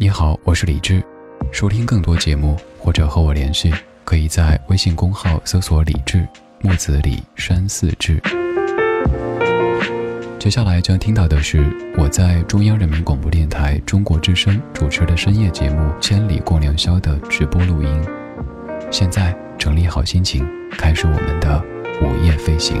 你好，我是李志。收听更多节目或者和我联系，可以在微信公号搜索“李志木子李山寺志”。接下来将听到的是我在中央人民广播电台中国之声主持的深夜节目《千里共良宵》的直播录音。现在整理好心情，开始我们的午夜飞行。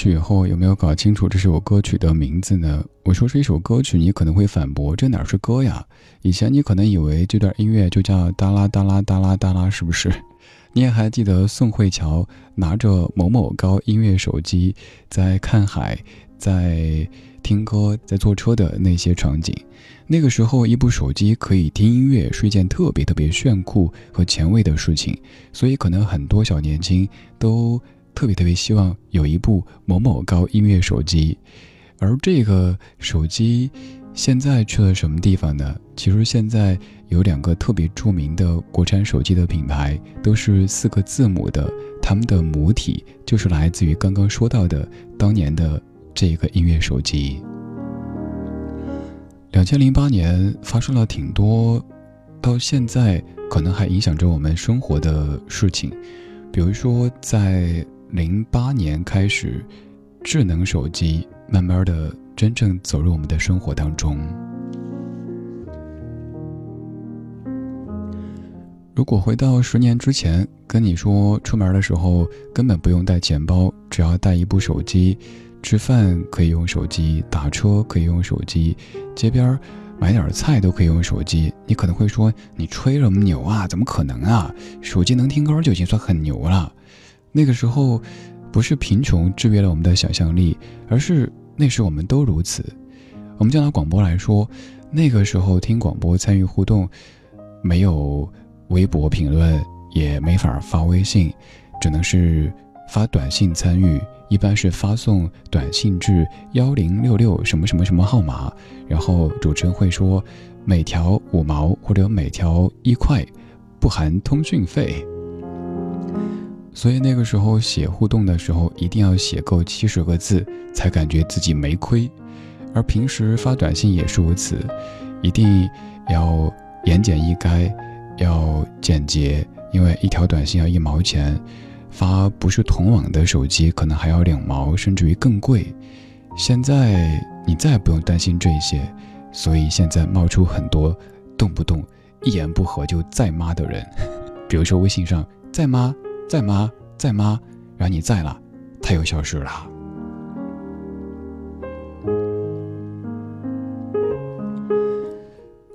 去以后，有没有搞清楚这首歌曲的名字呢？我说是一首歌曲，你可能会反驳：这哪是歌呀？以前你可能以为这段音乐就叫哒啦哒啦哒啦哒啦，是不是？你也还记得宋慧乔拿着某某高音乐手机在看海、在听歌、在坐车的那些场景？那个时候，一部手机可以听音乐是一件特别特别炫酷和前卫的事情，所以可能很多小年轻都。特别特别希望有一部某某高音乐手机，而这个手机现在去了什么地方呢？其实现在有两个特别著名的国产手机的品牌，都是四个字母的，他们的母体就是来自于刚刚说到的当年的这个音乐手机。两千零八年发生了挺多，到现在可能还影响着我们生活的事情，比如说在。零八年开始，智能手机慢慢的真正走入我们的生活当中。如果回到十年之前，跟你说出门的时候根本不用带钱包，只要带一部手机，吃饭可以用手机，打车可以用手机，街边买点菜都可以用手机，你可能会说你吹什么牛啊？怎么可能啊？手机能听歌就已经算很牛了。那个时候，不是贫穷制约了我们的想象力，而是那时我们都如此。我们就拿广播来说，那个时候听广播参与互动，没有微博评论，也没法发微信，只能是发短信参与。一般是发送短信至幺零六六什么什么什么号码，然后主持人会说每条五毛或者每条一块，不含通讯费。所以那个时候写互动的时候，一定要写够七十个字，才感觉自己没亏。而平时发短信也是如此，一定要言简意赅，要简洁，因为一条短信要一毛钱，发不是同网的手机可能还要两毛，甚至于更贵。现在你再也不用担心这些，所以现在冒出很多动不动一言不合就再妈的人，比如说微信上在吗？在吗？在吗？然后你在了，他又消失了。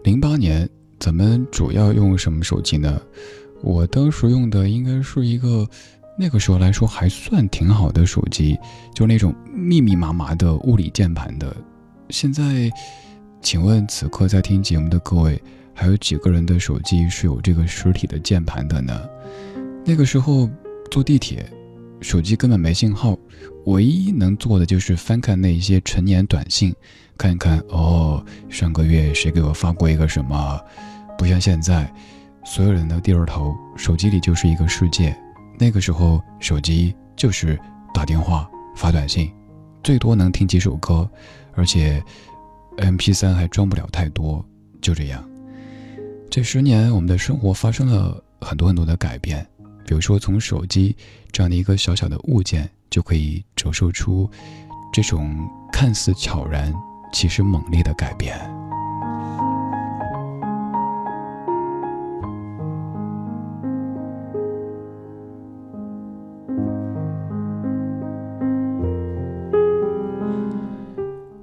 零八年，咱们主要用什么手机呢？我当时用的应该是一个，那个时候来说还算挺好的手机，就那种密密麻麻的物理键盘的。现在，请问此刻在听节目的各位，还有几个人的手机是有这个实体的键盘的呢？那个时候坐地铁，手机根本没信号，唯一能做的就是翻看那一些陈年短信。看一看哦，上个月谁给我发过一个什么？不像现在，所有人都低着头，手机里就是一个世界。那个时候，手机就是打电话、发短信，最多能听几首歌，而且 M P 三还装不了太多。就这样，这十年我们的生活发生了很多很多的改变。比如说，从手机这样的一个小小的物件，就可以折射出这种看似悄然。其实猛烈的改变。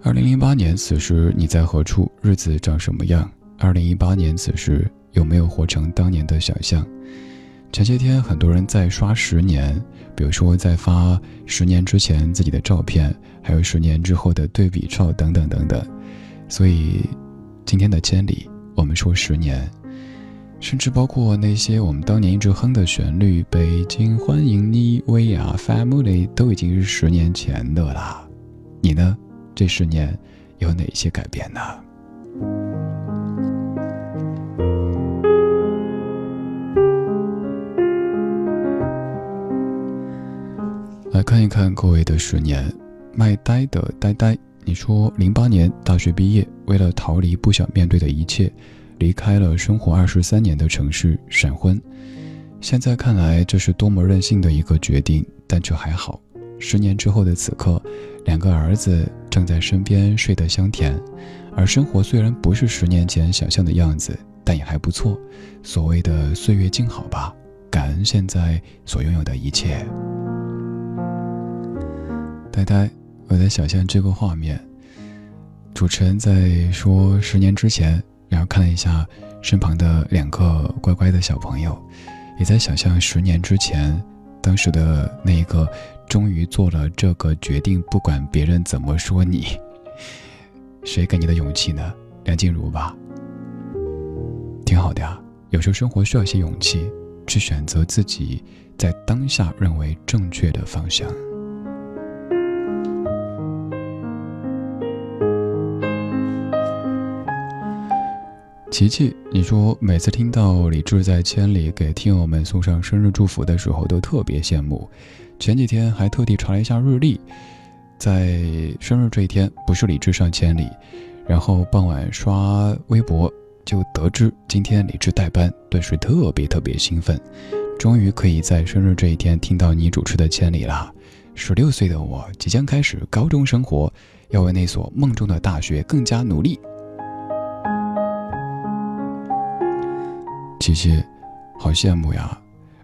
二零零八年此时你在何处？日子长什么样？二零一八年此时有没有活成当年的想象？前些天很多人在刷十年，比如说在发十年之前自己的照片，还有十年之后的对比照等等等等。所以，今天的千里，我们说十年，甚至包括那些我们当年一直哼的旋律，《北京欢迎你，薇娅 Family》都已经是十年前的啦。你呢？这十年有哪些改变呢？来看一看各位的十年，卖呆的呆呆，你说零八年大学毕业，为了逃离不想面对的一切，离开了生活二十三年的城市，闪婚。现在看来这是多么任性的一个决定，但却还好。十年之后的此刻，两个儿子正在身边睡得香甜，而生活虽然不是十年前想象的样子，但也还不错。所谓的岁月静好吧，感恩现在所拥有的一切。呆呆，我在想象这个画面。主持人在说十年之前，然后看了一下身旁的两个乖乖的小朋友，也在想象十年之前，当时的那一个终于做了这个决定，不管别人怎么说你，谁给你的勇气呢？梁静茹吧，挺好的呀。有时候生活需要一些勇气，去选择自己在当下认为正确的方向。琪琪，你说每次听到李志在千里给听友们送上生日祝福的时候，都特别羡慕。前几天还特地查了一下日历，在生日这一天不是李志上千里，然后傍晚刷微博就得知今天李志代班，顿时特别特别兴奋，终于可以在生日这一天听到你主持的千里啦！十六岁的我即将开始高中生活，要为那所梦中的大学更加努力。琪琪，好羡慕呀！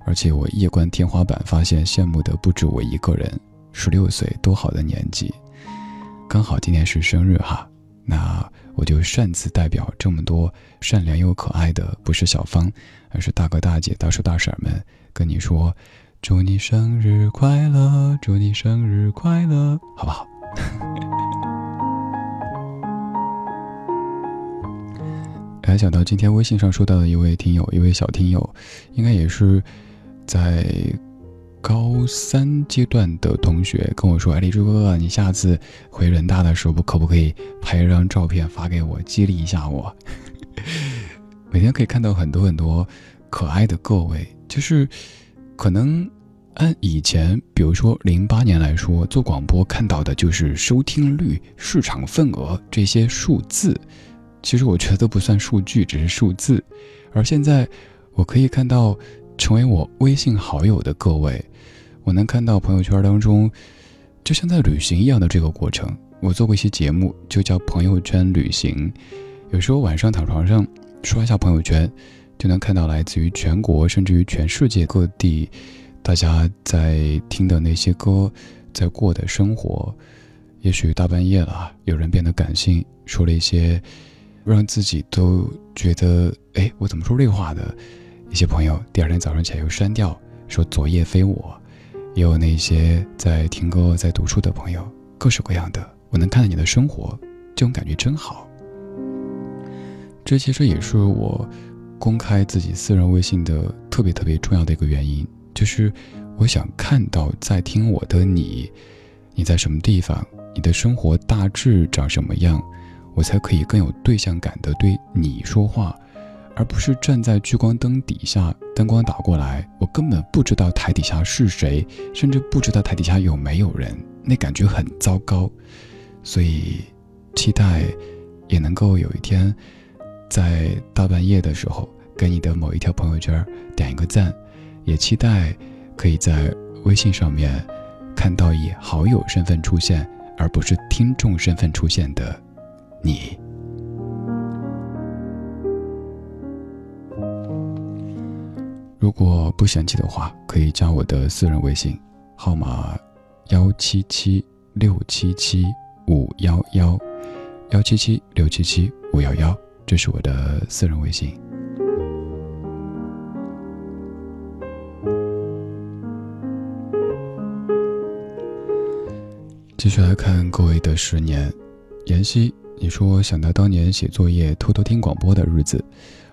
而且我夜观天花板，发现羡慕的不止我一个人。十六岁，多好的年纪！刚好今天是生日哈，那我就擅自代表这么多善良又可爱的，不是小芳，而是大哥大姐、大叔大婶们，跟你说：祝你生日快乐，祝你生日快乐，好不好？还想到今天微信上收到的一位听友，一位小听友，应该也是在高三阶段的同学，跟我说：“哎，李志哥哥，你下次回人大的时候，可不可以拍一张照片发给我，激励一下我？” 每天可以看到很多很多可爱的各位，就是可能按以前，比如说零八年来说，做广播看到的就是收听率、市场份额这些数字。其实我觉得都不算数据，只是数字。而现在，我可以看到成为我微信好友的各位，我能看到朋友圈当中，就像在旅行一样的这个过程。我做过一些节目，就叫朋友圈旅行。有时候晚上躺床上刷一下朋友圈，就能看到来自于全国甚至于全世界各地，大家在听的那些歌，在过的生活。也许大半夜了，有人变得感性，说了一些让自己都觉得“哎，我怎么说这话的”一些朋友，第二天早上起来又删掉，说“昨夜非我”。也有那些在听歌、在读书的朋友，各式各样的。我能看到你的生活，这种感觉真好。这其实也是我公开自己私人微信的特别特别重要的一个原因，就是我想看到在听我的你，你在什么地方。你的生活大致长什么样，我才可以更有对象感的对你说话，而不是站在聚光灯底下，灯光打过来，我根本不知道台底下是谁，甚至不知道台底下有没有人，那感觉很糟糕。所以，期待也能够有一天，在大半夜的时候，给你的某一条朋友圈点一个赞，也期待可以在微信上面看到以好友身份出现。而不是听众身份出现的你。如果不嫌弃的话，可以加我的私人微信号码：幺七七六七七五幺幺，幺七七六七七五幺幺，这是我的私人微信。继续来看各位的十年，妍希，你说想到当年写作业偷偷听广播的日子，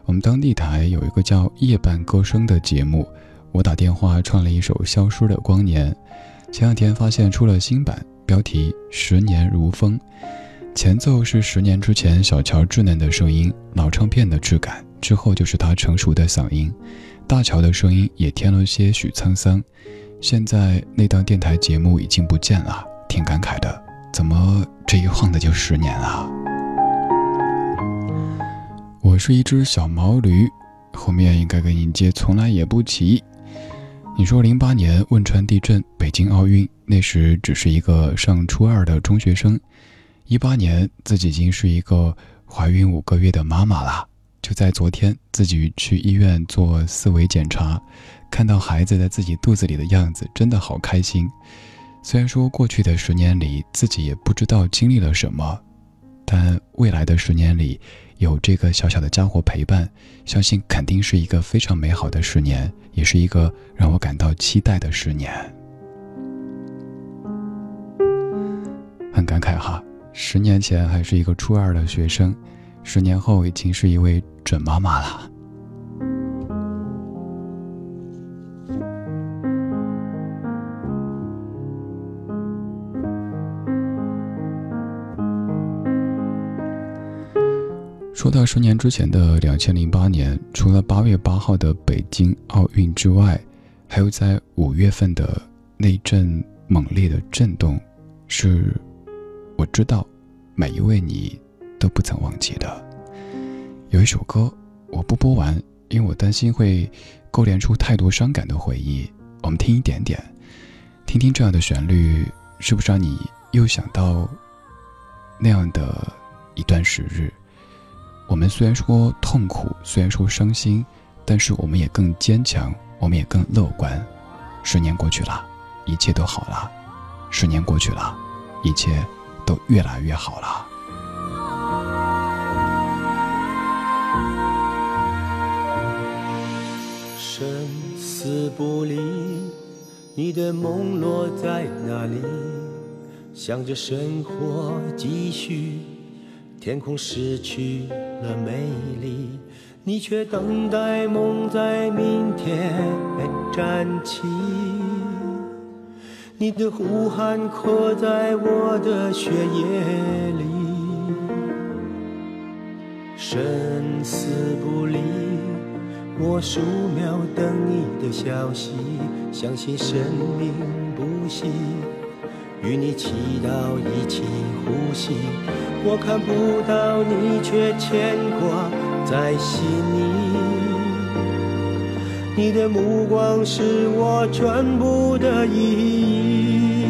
我们当地台有一个叫《夜半歌声》的节目，我打电话唱了一首《消失的光年》，前两天发现出了新版，标题《十年如风》，前奏是十年之前小乔稚嫩的声音，老唱片的质感，之后就是他成熟的嗓音，大乔的声音也添了些许沧桑，现在那档电台节目已经不见了。挺感慨的，怎么这一晃的就十年了？我是一只小毛驴，后面应该跟你接，从来也不骑。你说零八年汶川地震，北京奥运，那时只是一个上初二的中学生。一八年自己已经是一个怀孕五个月的妈妈了。就在昨天，自己去医院做四维检查，看到孩子在自己肚子里的样子，真的好开心。虽然说过去的十年里自己也不知道经历了什么，但未来的十年里有这个小小的家伙陪伴，相信肯定是一个非常美好的十年，也是一个让我感到期待的十年。很感慨哈，十年前还是一个初二的学生，十年后已经是一位准妈妈了。说到十年之前的两千零八年，除了八月八号的北京奥运之外，还有在五月份的那阵猛烈的震动，是我知道每一位你都不曾忘记的。有一首歌我不播完，因为我担心会勾连出太多伤感的回忆。我们听一点点，听听这样的旋律，是不是让你又想到那样的一段时日？我们虽然说痛苦，虽然说伤心，但是我们也更坚强，我们也更乐观。十年过去了，一切都好了。十年过去了，一切都越来越好了。生死不离，你的梦落在哪里？想着生活继续。天空失去了美丽，你却等待梦在明天站起。你的呼喊刻在我的血液里，生死不离，我数秒等你的消息，相信生命不息。与你祈祷，一起呼吸。我看不到你，却牵挂在心里。你的目光是我全部的意义。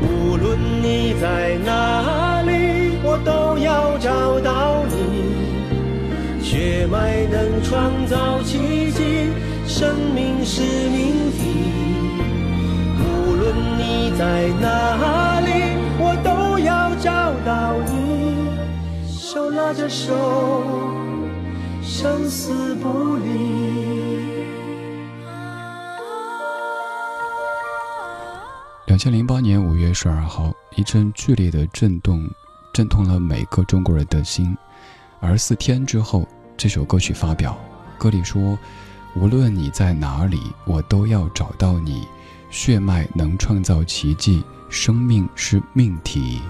无论你在哪里，我都要找到你。血脉能创造奇迹，生命是命题。无论你在哪，到你。手拉着手，生死不离。两千零八年五月十二号，一阵剧烈的震动，震痛了每个中国人的心。而四天之后，这首歌曲发表，歌里说：“无论你在哪里，我都要找到你。血脉能创造奇迹，生命是命题。”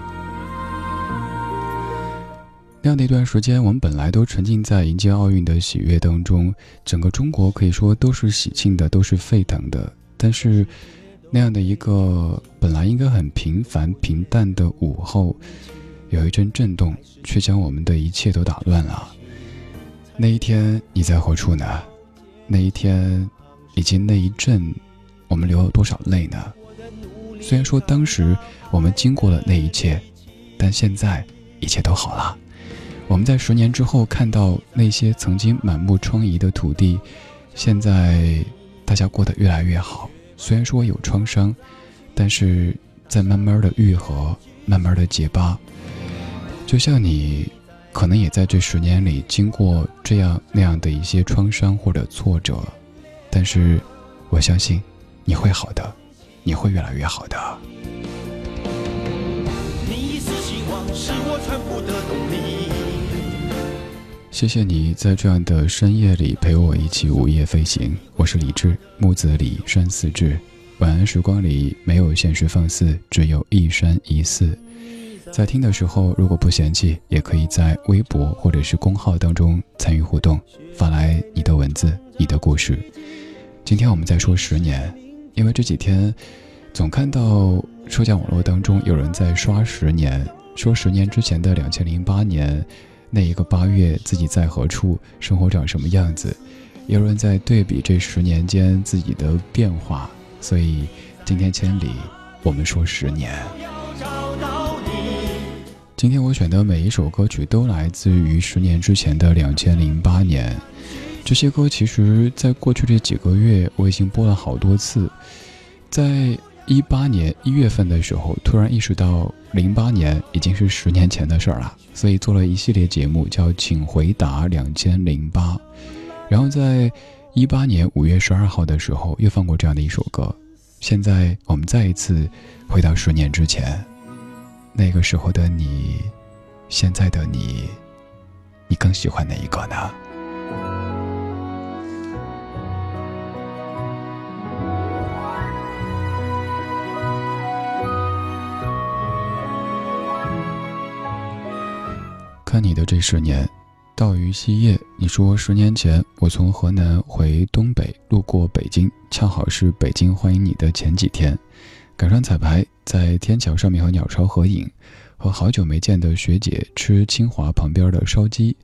那样的一段时间，我们本来都沉浸在迎接奥运的喜悦当中，整个中国可以说都是喜庆的，都是沸腾的。但是，那样的一个本来应该很平凡平淡的午后，有一阵震动，却将我们的一切都打乱了。那一天你在何处呢？那一天，以及那一阵，我们流了多少泪呢？虽然说当时我们经过了那一切，但现在一切都好了。我们在十年之后看到那些曾经满目疮痍的土地，现在大家过得越来越好。虽然说有创伤，但是在慢慢的愈合，慢慢的结疤。就像你，可能也在这十年里经过这样那样的一些创伤或者挫折，但是我相信你会好的，你会越来越好的。你是希望，是我全。谢谢你在这样的深夜里陪我一起午夜飞行。我是李志，木子李，山寺志。晚安时光里没有现实放肆，只有一山一寺。在听的时候，如果不嫌弃，也可以在微博或者是公号当中参与互动，发来你的文字、你的故事。今天我们在说十年，因为这几天总看到社交网络当中有人在刷十年，说十年之前的两千零八年。那一个八月，自己在何处，生活长什么样子？有人在对比这十年间自己的变化，所以今天千里，我们说十年。今天我选的每一首歌曲都来自于十年之前的两千零八年。这些歌其实，在过去这几个月，我已经播了好多次。在一八年一月份的时候，突然意识到。零八年已经是十年前的事儿了，所以做了一系列节目，叫《请回答两千零八》。然后在一八年五月十二号的时候，又放过这样的一首歌。现在我们再一次回到十年之前，那个时候的你，现在的你，你更喜欢哪一个呢？看你的这十年，道于夕夜。你说十年前我从河南回东北，路过北京，恰好是北京欢迎你的前几天，赶上彩排，在天桥上面和鸟巢合影，和好久没见的学姐吃清华旁边的烧鸡。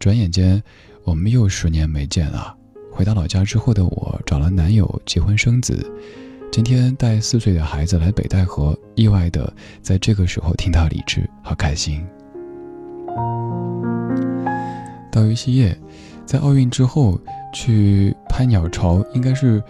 转眼间，我们又十年没见了。回到老家之后的我，找了男友，结婚生子。今天带四岁的孩子来北戴河，意外的在这个时候听到李智，好开心。到于西叶，在奥运之后去拍鸟巢，应该是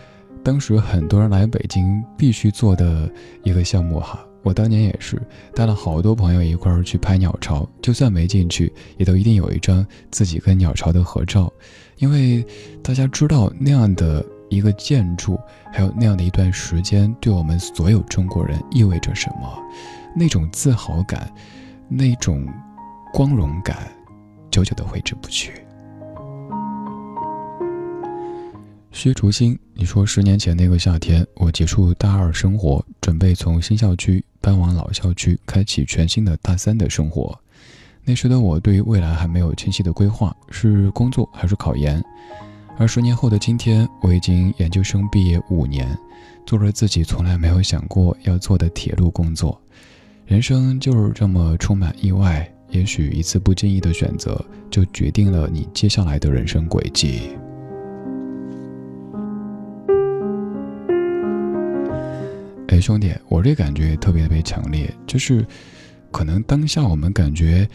当时很多人来北京必须做的一个项目哈。我当年也是带了好多朋友一块儿去拍鸟巢，就算没进去，也都一定有一张自己跟鸟巢的合照，因为大家知道那样的一个建筑，还有那样的一段时间，对我们所有中国人意味着什么，那种自豪感，那种光荣感。久久的挥之不去。薛竹新，你说十年前那个夏天，我结束大二生活，准备从新校区搬往老校区，开启全新的大三的生活。那时的我对于未来还没有清晰的规划，是工作还是考研？而十年后的今天，我已经研究生毕业五年，做着自己从来没有想过要做的铁路工作。人生就是这么充满意外。也许一次不经意的选择，就决定了你接下来的人生轨迹。哎，兄弟，我这感觉特别特别强烈，就是，可能当下我们感觉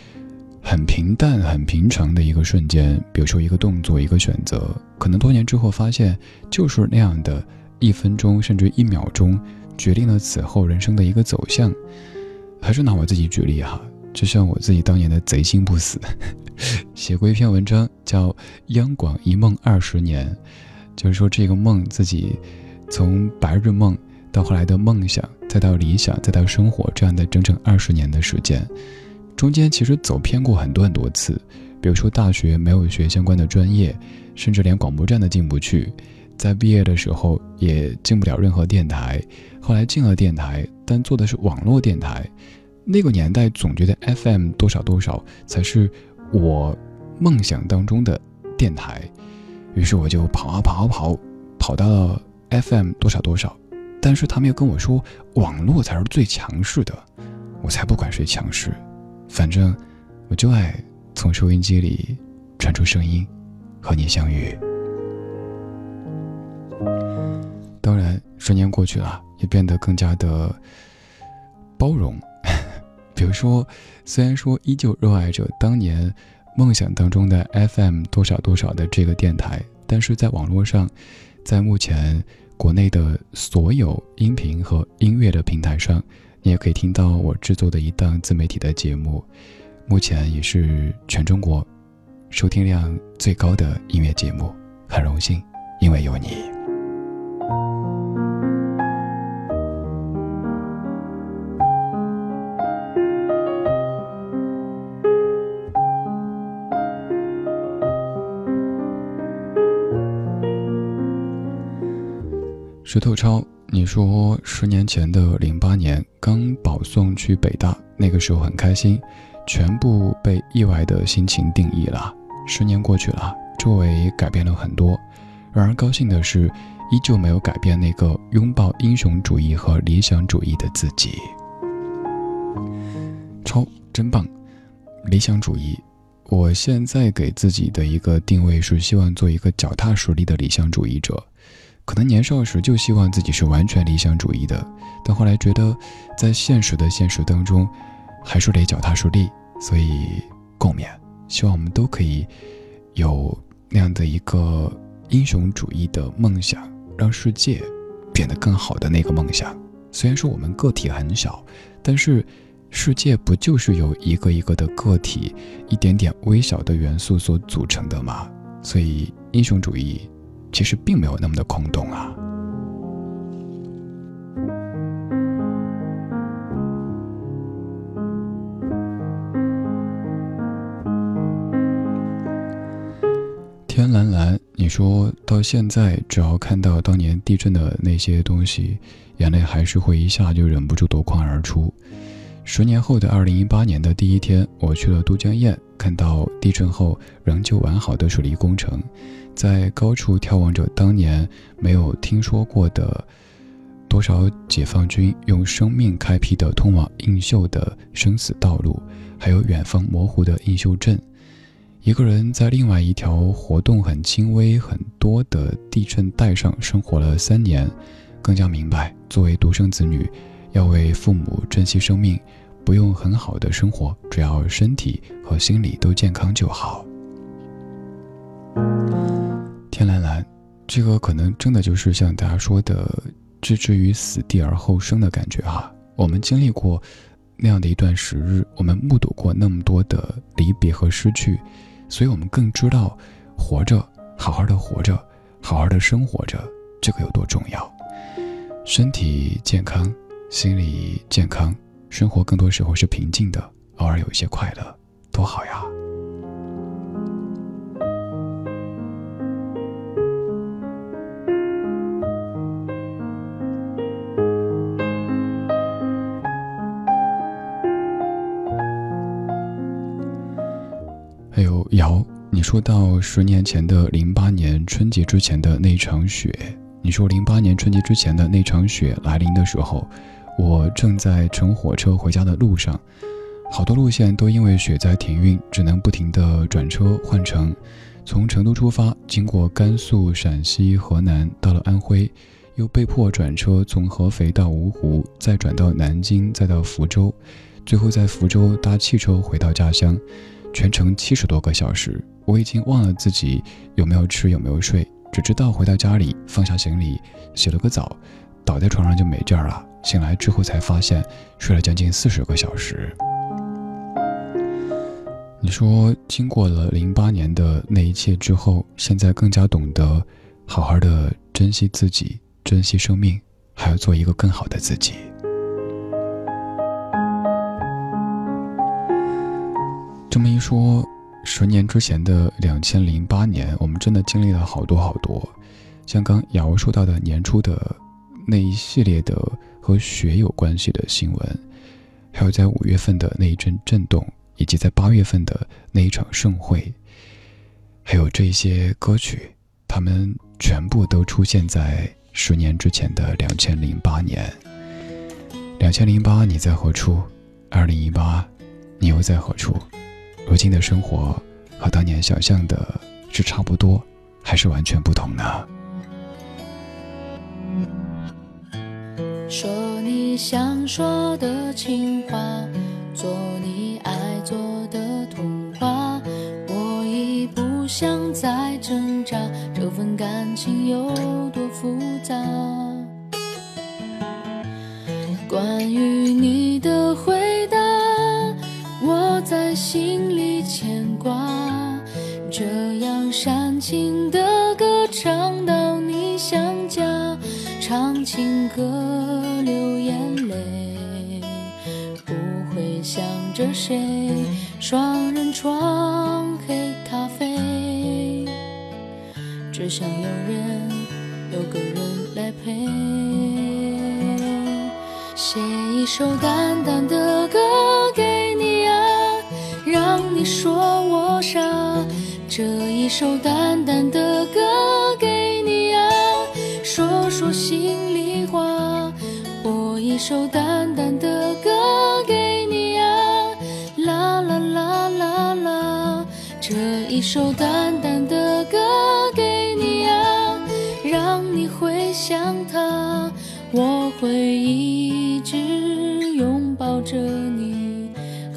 很平淡、很平常的一个瞬间，比如说一个动作、一个选择，可能多年之后发现，就是那样的一分钟甚至一秒钟，决定了此后人生的一个走向。还是拿我自己举例哈，就像我自己当年的贼心不死，写过一篇文章叫《央广一梦二十年》，就是说这个梦自己从白日梦。到后来的梦想，再到理想，再到生活，这样的整整二十年的时间，中间其实走偏过很多很多次。比如说大学没有学相关的专业，甚至连广播站都进不去，在毕业的时候也进不了任何电台。后来进了电台，但做的是网络电台。那个年代总觉得 FM 多少多少才是我梦想当中的电台，于是我就跑啊跑啊跑，跑到了 FM 多少多少。但是他们又跟我说，网络才是最强势的，我才不管谁强势，反正我就爱从收音机里传出声音，和你相遇。当然，十年过去了，也变得更加的包容。比如说，虽然说依旧热爱着当年梦想当中的 FM 多少多少的这个电台，但是在网络上，在目前。国内的所有音频和音乐的平台上，你也可以听到我制作的一档自媒体的节目，目前也是全中国收听量最高的音乐节目。很荣幸，因为有你。石头超，你说十年前的零八年刚保送去北大，那个时候很开心，全部被意外的心情定义了。十年过去了，周围改变了很多，然而高兴的是，依旧没有改变那个拥抱英雄主义和理想主义的自己。超真棒，理想主义，我现在给自己的一个定位是希望做一个脚踏实地的理想主义者。可能年少时就希望自己是完全理想主义的，但后来觉得，在现实的现实当中，还是得脚踏实地，所以共勉。希望我们都可以有那样的一个英雄主义的梦想，让世界变得更好的那个梦想。虽然说我们个体很小，但是世界不就是由一个一个的个体、一点点微小的元素所组成的吗？所以英雄主义。其实并没有那么的空洞啊。天蓝蓝，你说到现在，只要看到当年地震的那些东西，眼泪还是会一下就忍不住夺眶而出。十年后的二零一八年的第一天，我去了都江堰，看到地震后仍旧完好的水利工程。在高处眺望着当年没有听说过的多少解放军用生命开辟的通往映秀的生死道路，还有远方模糊的映秀镇，一个人在另外一条活动很轻微很多的地震带上生活了三年，更加明白作为独生子女，要为父母珍惜生命，不用很好的生活，只要身体和心理都健康就好。天蓝蓝，这个可能真的就是像大家说的“置之于死地而后生”的感觉哈。我们经历过那样的一段时日，我们目睹过那么多的离别和失去，所以我们更知道活着，好好的活着，好好的生活着，这个有多重要。身体健康，心理健康，生活更多时候是平静的，偶尔有一些快乐，多好呀。说到十年前的零八年春节之前的那场雪，你说零八年春节之前的那场雪来临的时候，我正在乘火车回家的路上，好多路线都因为雪灾停运，只能不停的转车换乘。从成都出发，经过甘肃、陕西、河南，到了安徽，又被迫转车从合肥到芜湖，再转到南京，再到福州，最后在福州搭汽车回到家乡，全程七十多个小时。我已经忘了自己有没有吃，有没有睡，只知道回到家里放下行李，洗了个澡，倒在床上就没劲儿了。醒来之后才发现睡了将近四十个小时。你说，经过了零八年的那一切之后，现在更加懂得好好的珍惜自己，珍惜生命，还要做一个更好的自己。这么一说，十年之前的两千零八年，我们真的经历了好多好多，像刚瑶说到的年初的那一系列的和雪有关系的新闻，还有在五月份的那一阵震动。以及在八月份的那一场盛会，还有这些歌曲，他们全部都出现在十年之前的两千零八年。两千零八，你在何处？二零一八，你又在何处？如今的生活和当年想象的是差不多，还是完全不同呢？说你想说的情话，做你爱。做的童话，我已不想再挣扎，这份感情有多复杂？关于你的挂，这样煽情的歌唱到你想家，唱情歌流眼泪，不会想着谁。双人床，黑咖啡，只想有人，有个人来陪。写一首淡淡的歌给，让你说我傻。这一首淡淡的歌给你啊，说说心里话。播一首淡淡的歌给你啊，啦啦啦啦啦，这。一首淡淡的歌给你啊，让你回想他，我会一直拥抱着你，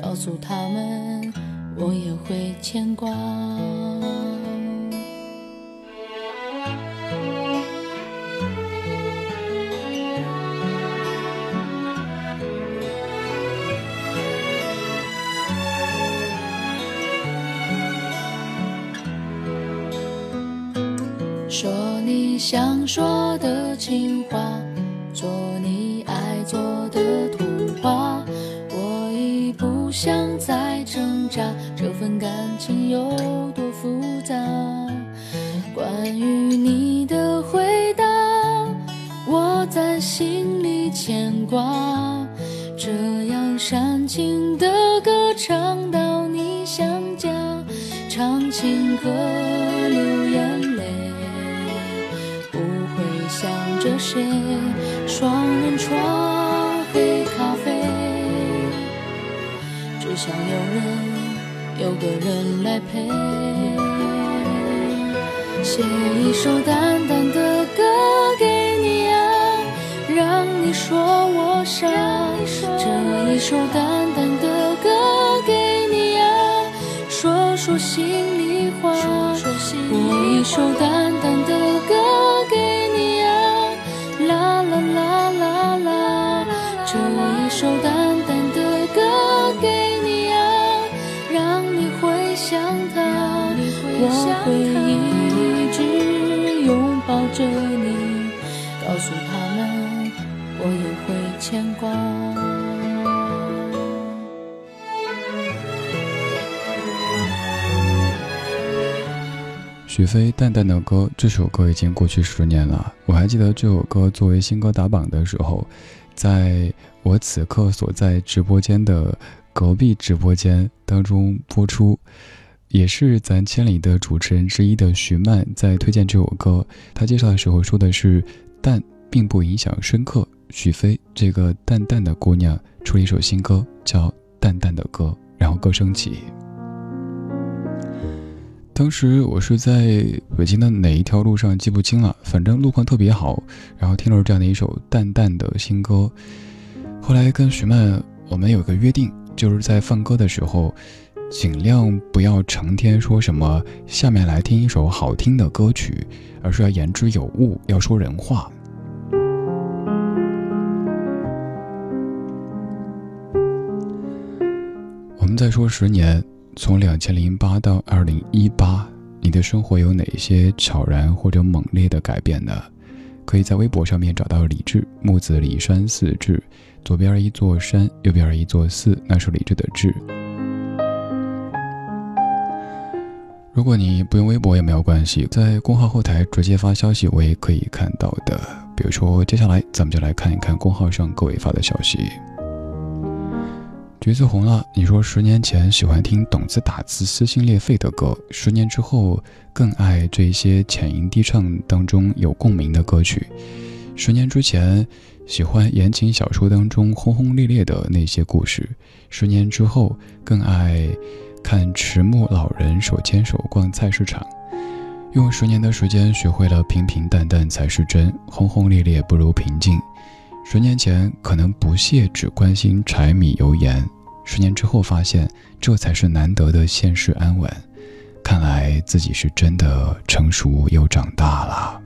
告诉他们我也会牵挂。我也会牵挂。许飞淡淡的歌，这首歌已经过去十年了，我还记得这首歌作为新歌打榜的时候。在我此刻所在直播间的隔壁直播间当中播出，也是咱千里的主持人之一的徐曼在推荐这首歌。他介绍的时候说的是“淡并不影响深刻”。许飞这个淡淡的姑娘出了一首新歌，叫《淡淡的歌》，然后歌声起。当时我是在北京的哪一条路上记不清了，反正路况特别好，然后听了这样的一首淡淡的新歌。后来跟徐曼我们有个约定，就是在放歌的时候，尽量不要成天说什么下面来听一首好听的歌曲，而是要言之有物，要说人话。我们再说十年。从两千零八到二零一八，你的生活有哪些悄然或者猛烈的改变呢？可以在微博上面找到李志木子李山寺志，左边一座山，右边一座寺，那是李志的志。如果你不用微博也没有关系，在公号后台直接发消息，我也可以看到的。比如说，接下来咱们就来看一看公号上各位发的消息。橘子红了，你说十年前喜欢听懂字打字撕心裂肺的歌，十年之后更爱这些浅吟低唱当中有共鸣的歌曲。十年之前喜欢言情小说当中轰轰烈烈的那些故事，十年之后更爱看迟暮老人手牵手逛菜市场。用十年的时间学会了平平淡淡才是真，轰轰烈烈不如平静。十年前可能不屑只关心柴米油盐，十年之后发现这才是难得的现实安稳。看来自己是真的成熟又长大了。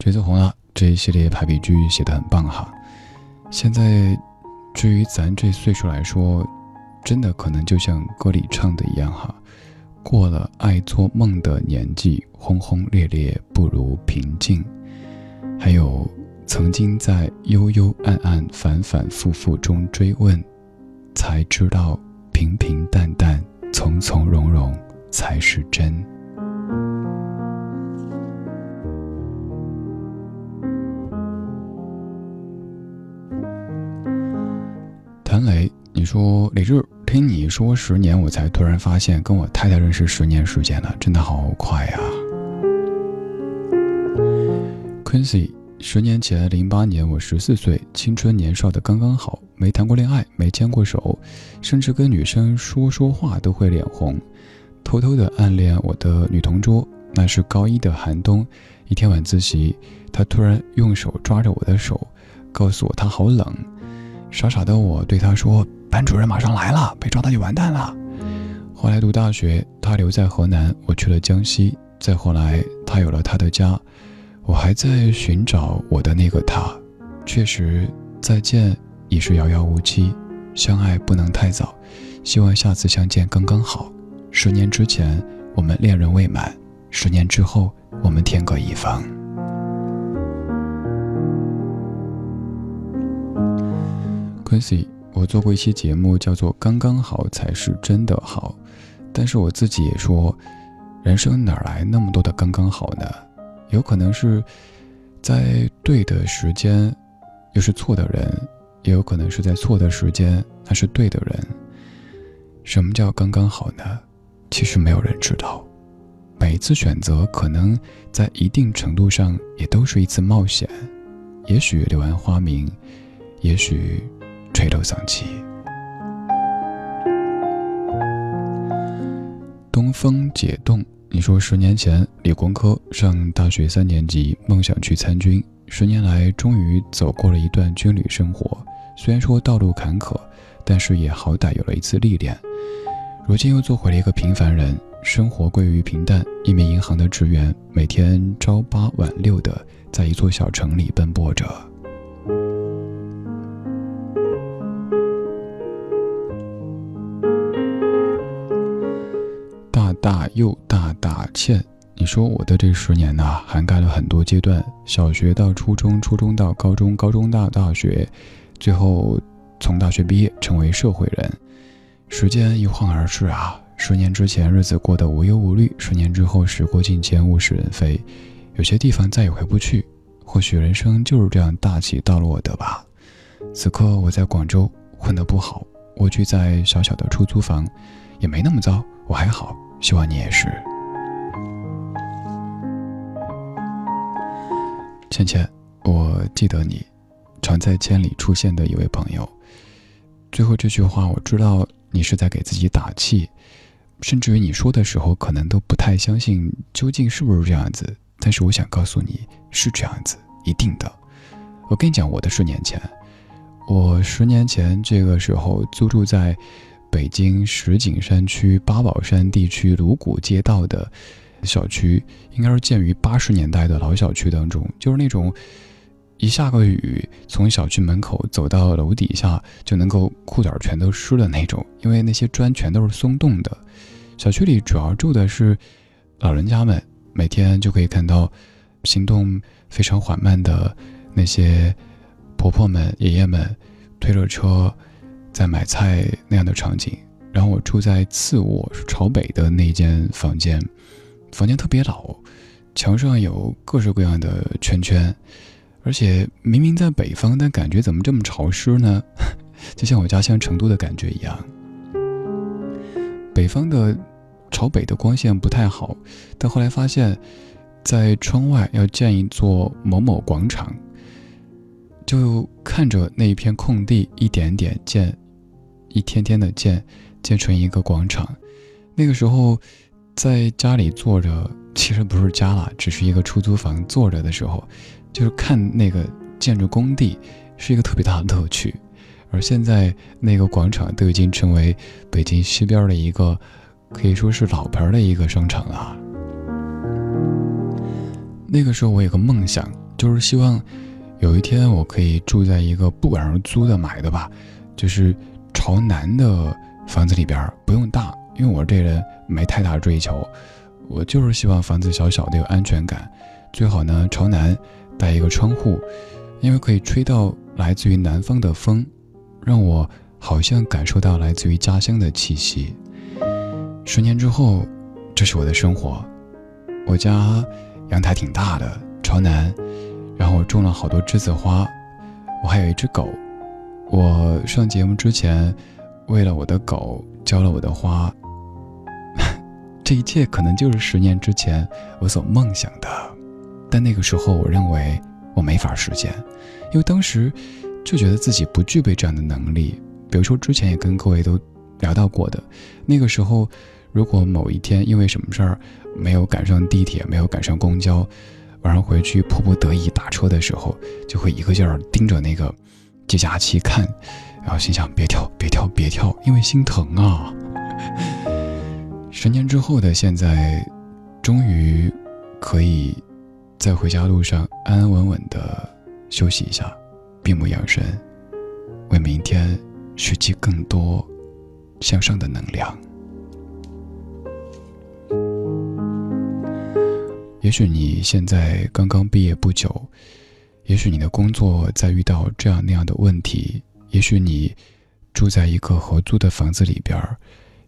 橘子红了这一系列排比句写的很棒哈。现在，至于咱这岁数来说，真的可能就像歌里唱的一样哈，过了爱做梦的年纪，轰轰烈烈不如平静。还有，曾经在幽幽暗暗、反反复复中追问，才知道平平淡淡、从从容容才是真。谭磊，你说李志，听你说十年，我才突然发现，跟我太太认识十年时间了，真的好快呀。Quincy，十年前，零八年，我十四岁，青春年少的刚刚好，没谈过恋爱，没牵过手，甚至跟女生说说话都会脸红，偷偷的暗恋我的女同桌。那是高一的寒冬，一天晚自习，她突然用手抓着我的手，告诉我她好冷。傻傻的我对她说：“班主任马上来了，被抓到就完蛋了。”后来读大学，她留在河南，我去了江西。再后来，她有了她的家。我还在寻找我的那个他，确实，再见已是遥遥无期，相爱不能太早，希望下次相见刚刚好。十年之前我们恋人未满，十年之后我们天各一方。Quincy，我做过一期节目，叫做《刚刚好才是真的好》，但是我自己也说，人生哪来那么多的刚刚好呢？有可能是在对的时间，又是错的人；也有可能是在错的时间，那是对的人。什么叫刚刚好呢？其实没有人知道。每一次选择，可能在一定程度上也都是一次冒险。也许柳暗花明，也许垂头丧气。东风解冻。你说十年前理工科上大学三年级，梦想去参军。十年来，终于走过了一段军旅生活。虽然说道路坎坷，但是也好歹有了一次历练。如今又做回了一个平凡人，生活归于平淡。一名银行的职员，每天朝八晚六的在一座小城里奔波着。大又大。大欠，你说我的这十年呐，涵盖了很多阶段，小学到初中，初中到高中，高中到大学，最后从大学毕业成为社会人。时间一晃而逝啊，十年之前日子过得无忧无虑，十年之后时过境迁，物是人非，有些地方再也回不去。或许人生就是这样大起大落的吧。此刻我在广州，混得不好，蜗居在小小的出租房，也没那么糟，我还好，希望你也是。倩倩，我记得你，常在千里出现的一位朋友。最后这句话，我知道你是在给自己打气。甚至于你说的时候可能都不太相信究竟是不是这样子。但是我想告诉你，是这样子，一定的。我跟你讲，我的十年前，我十年前这个时候租住在北京石景山区八宝山地区鲁谷街道的小区，应该是建于八十年代的老小区当中，就是那种。一下个雨，从小区门口走到楼底下，就能够裤脚全都湿的那种，因为那些砖全都是松动的。小区里主要住的是老人家们，每天就可以看到行动非常缓慢的那些婆婆们、爷爷们推着车在买菜那样的场景。然后我住在次卧，是朝北的那间房间，房间特别老，墙上有各式各样的圈圈。而且明明在北方，但感觉怎么这么潮湿呢？就像我家乡成都的感觉一样。北方的朝北的光线不太好，但后来发现，在窗外要建一座某某广场，就看着那一片空地一点点建，一天天的建，建成一个广场。那个时候，在家里坐着，其实不是家了，只是一个出租房坐着的时候。就是看那个建筑工地是一个特别大的乐趣，而现在那个广场都已经成为北京西边的一个可以说是老牌的一个商场了。那个时候我有个梦想，就是希望有一天我可以住在一个不管是租的买的吧，就是朝南的房子里边，不用大，因为我这人没太大追求，我就是希望房子小小的有安全感，最好呢朝南。带一个窗户，因为可以吹到来自于南方的风，让我好像感受到来自于家乡的气息。十年之后，这是我的生活。我家阳台挺大的，朝南，然后我种了好多栀子花，我还有一只狗。我上节目之前，为了我的狗浇了我的花。这一切可能就是十年之前我所梦想的。但那个时候，我认为我没法实现，因为当时就觉得自己不具备这样的能力。比如说，之前也跟各位都聊到过的，那个时候，如果某一天因为什么事儿没有赶上地铁，没有赶上公交，晚上回去迫不得已打车的时候，就会一个劲儿盯着那个计价器看，然后心想：别跳，别跳，别跳，因为心疼啊。十年之后的现在，终于可以。在回家路上，安安稳稳的休息一下，闭目养神，为明天蓄积更多向上的能量。也许你现在刚刚毕业不久，也许你的工作在遇到这样那样的问题，也许你住在一个合租的房子里边儿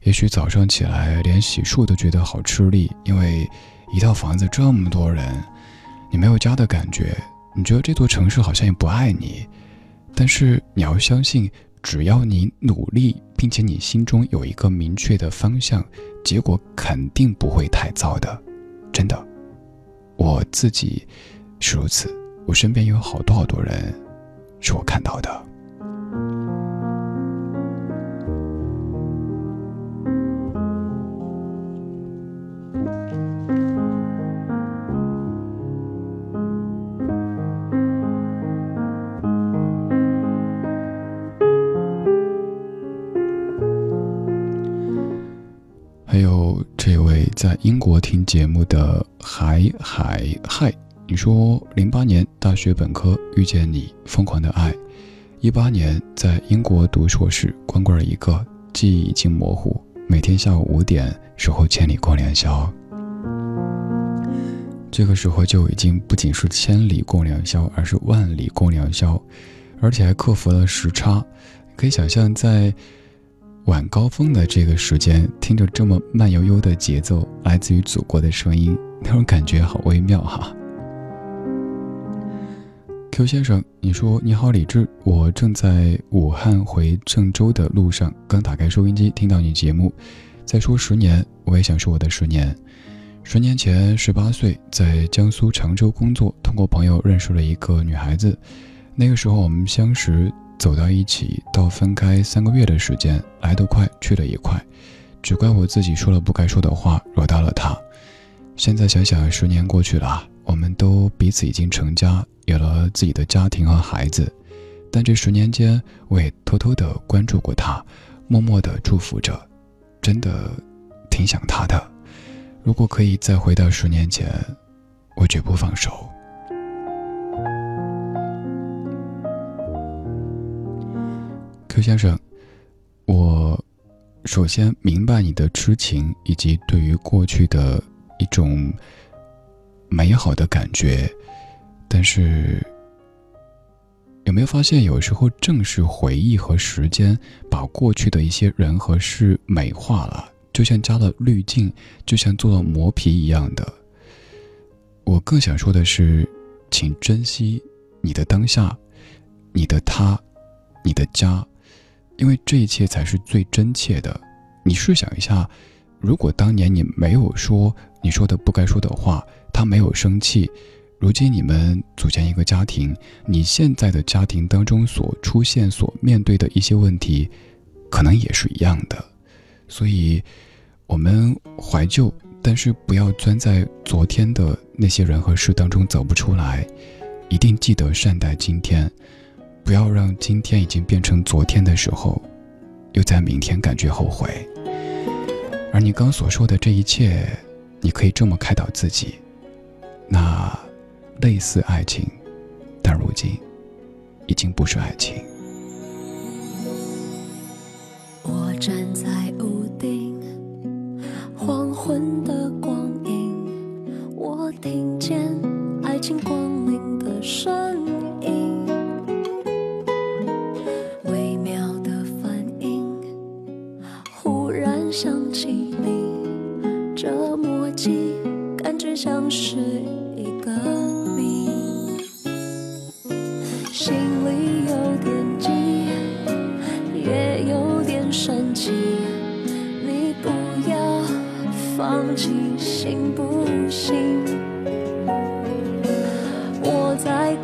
也许早上起来连洗漱都觉得好吃力，因为一套房子这么多人。你没有家的感觉，你觉得这座城市好像也不爱你，但是你要相信，只要你努力，并且你心中有一个明确的方向，结果肯定不会太糟的，真的。我自己是如此，我身边有好多好多人，是我看到的。还有这位在英国听节目的海海嗨，你说零八年大学本科遇见你，疯狂的爱；一八年在英国读硕士，光棍一个，记忆已经模糊。每天下午五点守候千里共良宵，这个时候就已经不仅是千里共良宵，而是万里共良宵，而且还克服了时差。可以想象在。晚高峰的这个时间，听着这么慢悠悠的节奏，来自于祖国的声音，那种感觉好微妙哈。邱先生，你说你好，李智，我正在武汉回郑州的路上，刚打开收音机，听到你节目，再说十年，我也想说我的十年。十年前，十八岁，在江苏常州工作，通过朋友认识了一个女孩子，那个时候我们相识。走到一起到分开三个月的时间，来得快，去得也快。只怪我自己说了不该说的话，惹到了她。现在想想，十年过去了，我们都彼此已经成家，有了自己的家庭和孩子。但这十年间，我也偷偷的关注过他，默默的祝福着，真的挺想他的。如果可以再回到十年前，我绝不放手。Q 先生，我首先明白你的痴情以及对于过去的一种美好的感觉，但是有没有发现，有时候正是回忆和时间把过去的一些人和事美化了，就像加了滤镜，就像做了磨皮一样的。我更想说的是，请珍惜你的当下，你的他，你的家。因为这一切才是最真切的。你试想一下，如果当年你没有说你说的不该说的话，他没有生气，如今你们组建一个家庭，你现在的家庭当中所出现、所面对的一些问题，可能也是一样的。所以，我们怀旧，但是不要钻在昨天的那些人和事当中走不出来，一定记得善待今天。不要让今天已经变成昨天的时候，又在明天感觉后悔。而你刚所说的这一切，你可以这么开导自己：那类似爱情，但如今已经不是爱情。我站在屋顶，黄昏的光影，我听见爱情光临的声音。微妙的反应，忽然想起你，这默契感觉像是心？我在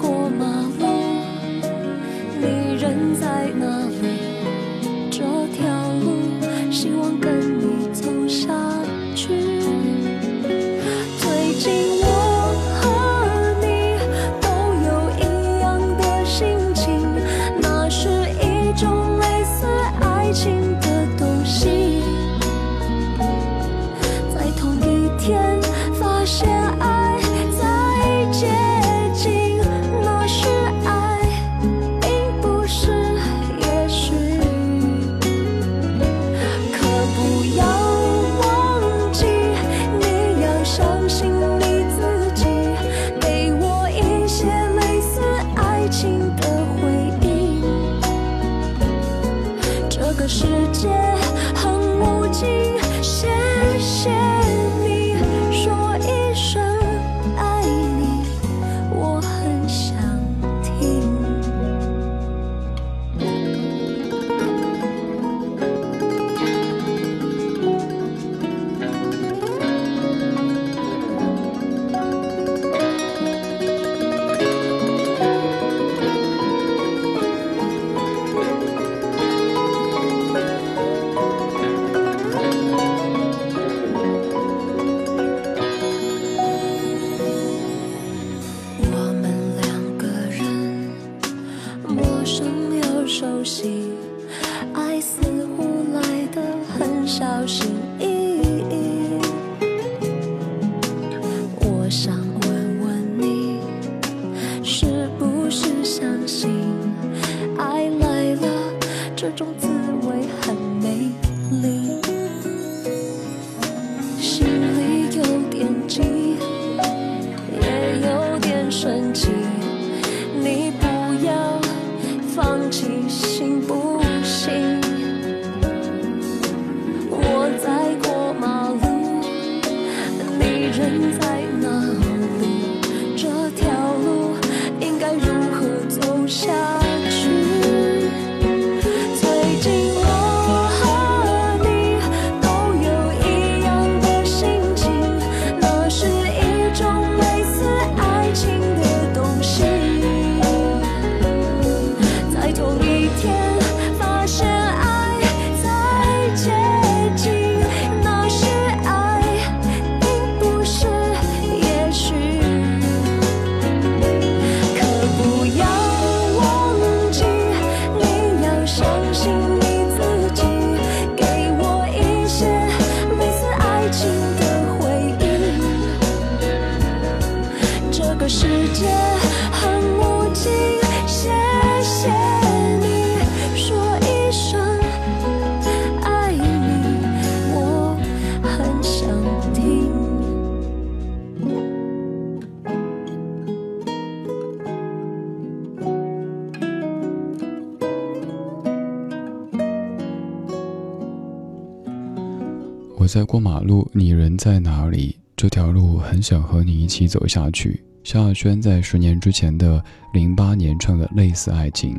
路，你人在哪里？这条路很想和你一起走下去。萧亚轩在十年之前的零八年唱的《类似爱情》，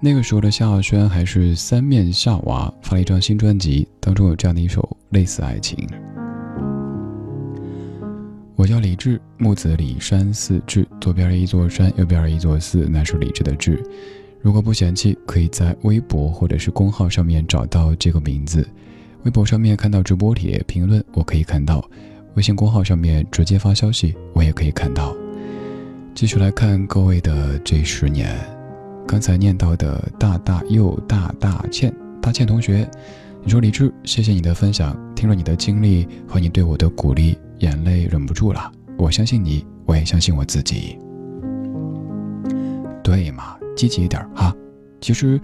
那个时候的萧亚轩还是三面夏娃，发了一张新专辑，当中有这样的一首《类似爱情》。我叫李志，木子李山寺志，左边一座山，右边一座寺，那是李志的志。如果不嫌弃，可以在微博或者是公号上面找到这个名字。微博上面看到直播帖评论，我可以看到；微信公号上面直接发消息，我也可以看到。继续来看各位的这十年，刚才念到的大大又大大倩大倩同学，你说李志，谢谢你的分享，听了你的经历和你对我的鼓励，眼泪忍不住了。我相信你，我也相信我自己。对嘛，积极一点哈。其实，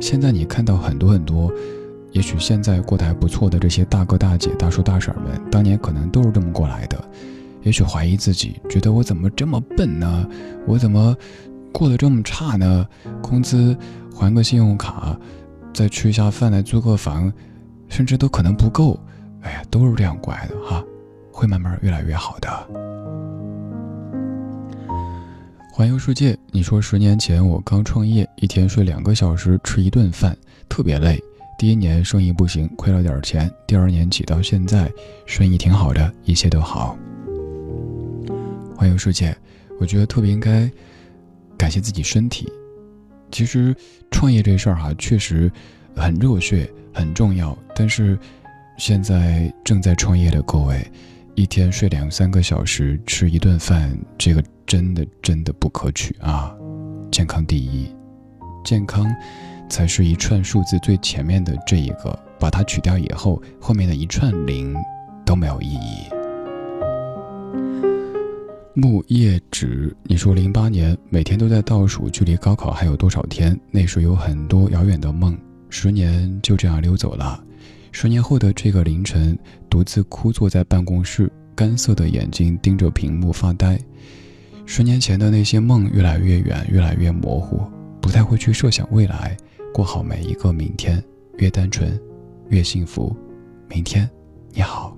现在你看到很多很多。也许现在过得还不错的这些大哥大姐、大叔大婶们，当年可能都是这么过来的。也许怀疑自己，觉得我怎么这么笨呢？我怎么过得这么差呢？工资还个信用卡，再吃一下饭，再租个房，甚至都可能不够。哎呀，都是这样过来的哈，会慢慢越来越好的。环游世界，你说十年前我刚创业，一天睡两个小时，吃一顿饭，特别累。第一年生意不行，亏了点钱。第二年起到现在，生意挺好的，一切都好。欢迎世界，我觉得特别应该感谢自己身体。其实创业这事儿哈，确实很热血，很重要。但是现在正在创业的各位，一天睡两三个小时，吃一顿饭，这个真的真的不可取啊！健康第一，健康。才是一串数字最前面的这一个，把它取掉以后，后面的一串零都没有意义。木叶纸，你说零八年每天都在倒数，距离高考还有多少天？那时有很多遥远的梦，十年就这样溜走了。十年后的这个凌晨，独自枯坐在办公室，干涩的眼睛盯着屏幕发呆。十年前的那些梦越来越远，越来越模糊，不太会去设想未来。过好每一个明天，越单纯，越幸福。明天，你好。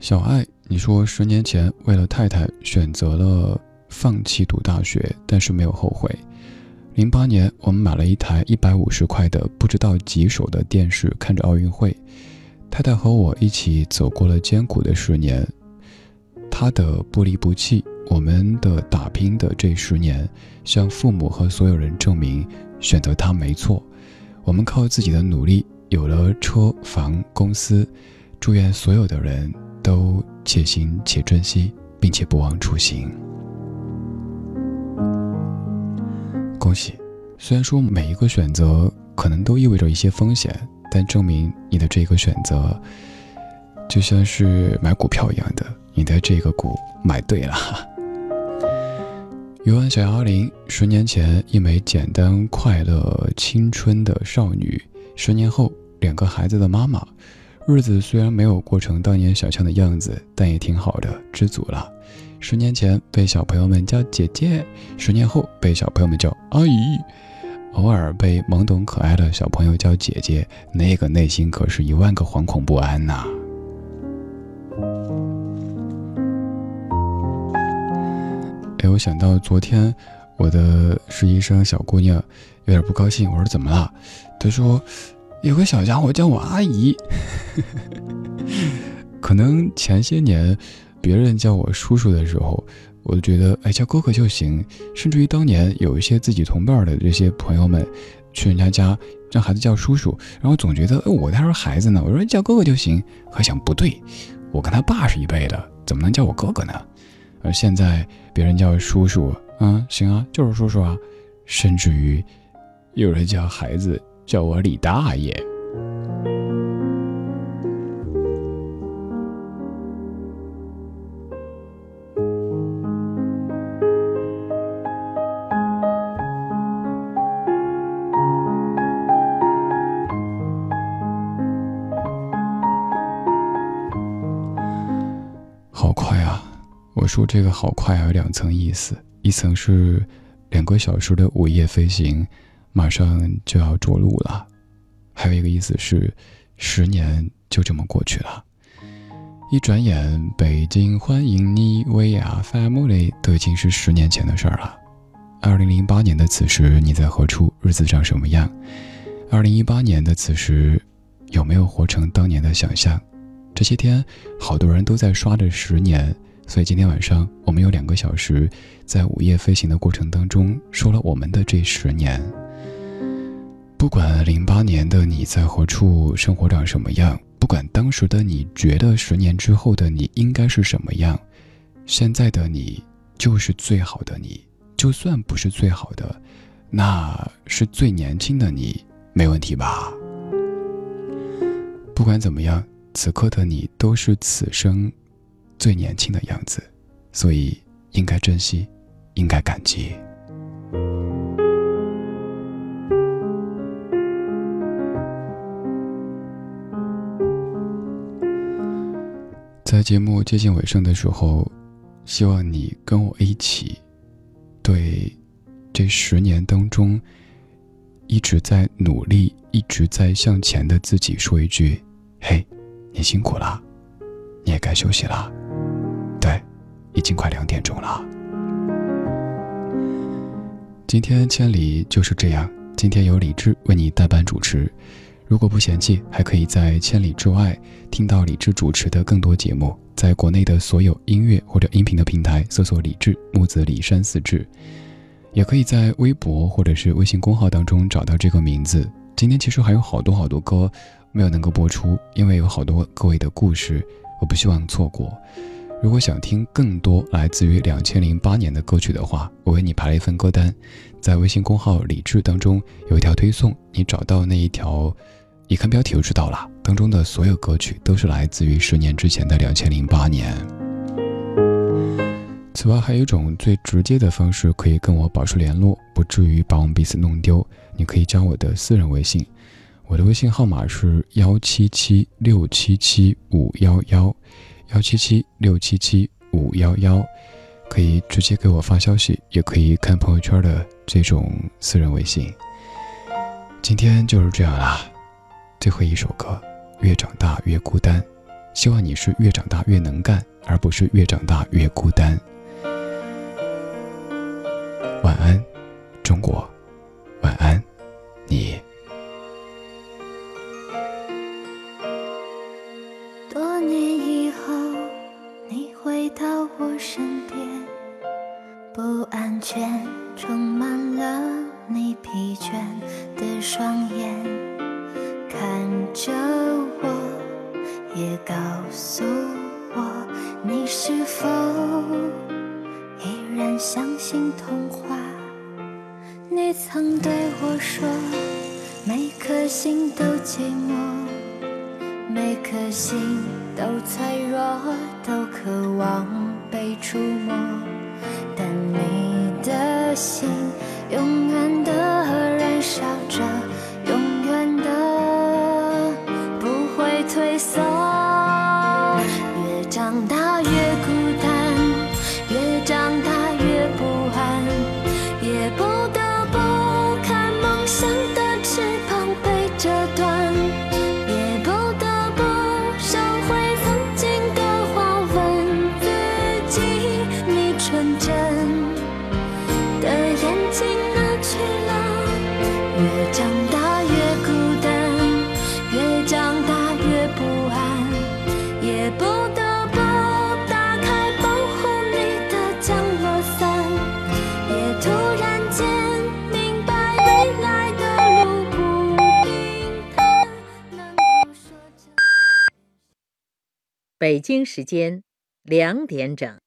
小爱，你说十年前为了太太选择了放弃读大学，但是没有后悔。零八年，我们买了一台一百五十块的不知道几手的电视，看着奥运会。太太和我一起走过了艰苦的十年，她的不离不弃，我们的打拼的这十年，向父母和所有人证明，选择她没错。我们靠自己的努力有了车房公司，祝愿所有的人都且行且珍惜，并且不忘初心。恭喜！虽然说每一个选择可能都意味着一些风险。但证明你的这个选择，就像是买股票一样的，你的这个股买对了。游玩小幺零，十年前一枚简单快乐青春的少女，十年后两个孩子的妈妈，日子虽然没有过成当年想象的样子，但也挺好的，知足了。十年前被小朋友们叫姐姐，十年后被小朋友们叫阿姨。偶尔被懵懂可爱的小朋友叫姐姐，那个内心可是一万个惶恐不安呐。哎，我想到昨天我的实习生小姑娘有点不高兴，我说怎么了？她说有个小家伙叫我阿姨。可能前些年别人叫我叔叔的时候。我就觉得，哎，叫哥哥就行。甚至于当年有一些自己同伴的这些朋友们，去人家家让孩子叫叔叔，然后总觉得，哎，我还是孩子呢，我说叫哥哥就行。还想不对，我跟他爸是一辈的，怎么能叫我哥哥呢？而现在别人叫叔叔，嗯，行啊，就是叔叔啊。甚至于有人叫孩子叫我李大爷。说这个好快啊，有两层意思，一层是两个小时的午夜飞行，马上就要着陆了；还有一个意思是，十年就这么过去了。一转眼，北京欢迎你，We are，family 都已经是十年前的事儿了。二零零八年的此时，你在何处？日子长什么样？二零一八年的此时，有没有活成当年的想象？这些天，好多人都在刷着十年，所以今天晚上我们有两个小时，在午夜飞行的过程当中，说了我们的这十年。不管零八年的你在何处，生活长什么样，不管当时的你觉得十年之后的你应该是什么样，现在的你就是最好的你。就算不是最好的，那是最年轻的你，没问题吧？不管怎么样。此刻的你都是此生最年轻的样子，所以应该珍惜，应该感激。在节目接近尾声的时候，希望你跟我一起，对这十年当中一直在努力、一直在向前的自己说一句：“嘿。”你辛苦了，你也该休息了。已经快两点钟了。今天千里就是这样。今天由李志为你代班主持。如果不嫌弃，还可以在千里之外听到李志主持的更多节目。在国内的所有音乐或者音频的平台搜索“李志木子李山四志”，也可以在微博或者是微信公号当中找到这个名字。今天其实还有好多好多歌。没有能够播出，因为有好多各位的故事，我不希望错过。如果想听更多来自于两千零八年的歌曲的话，我为你排了一份歌单，在微信公号“李智”当中有一条推送，你找到那一条，一看标题就知道了。当中的所有歌曲都是来自于十年之前的两千零八年。此外，还有一种最直接的方式可以跟我保持联络，不至于把我们彼此弄丢。你可以加我的私人微信。我的微信号码是幺七七六七七五幺幺，幺七七六七七五幺幺，可以直接给我发消息，也可以看朋友圈的这种私人微信。今天就是这样啦，最后一首歌，越长大越孤单，希望你是越长大越能干，而不是越长大越孤单。晚安，中国，北京时间两点整。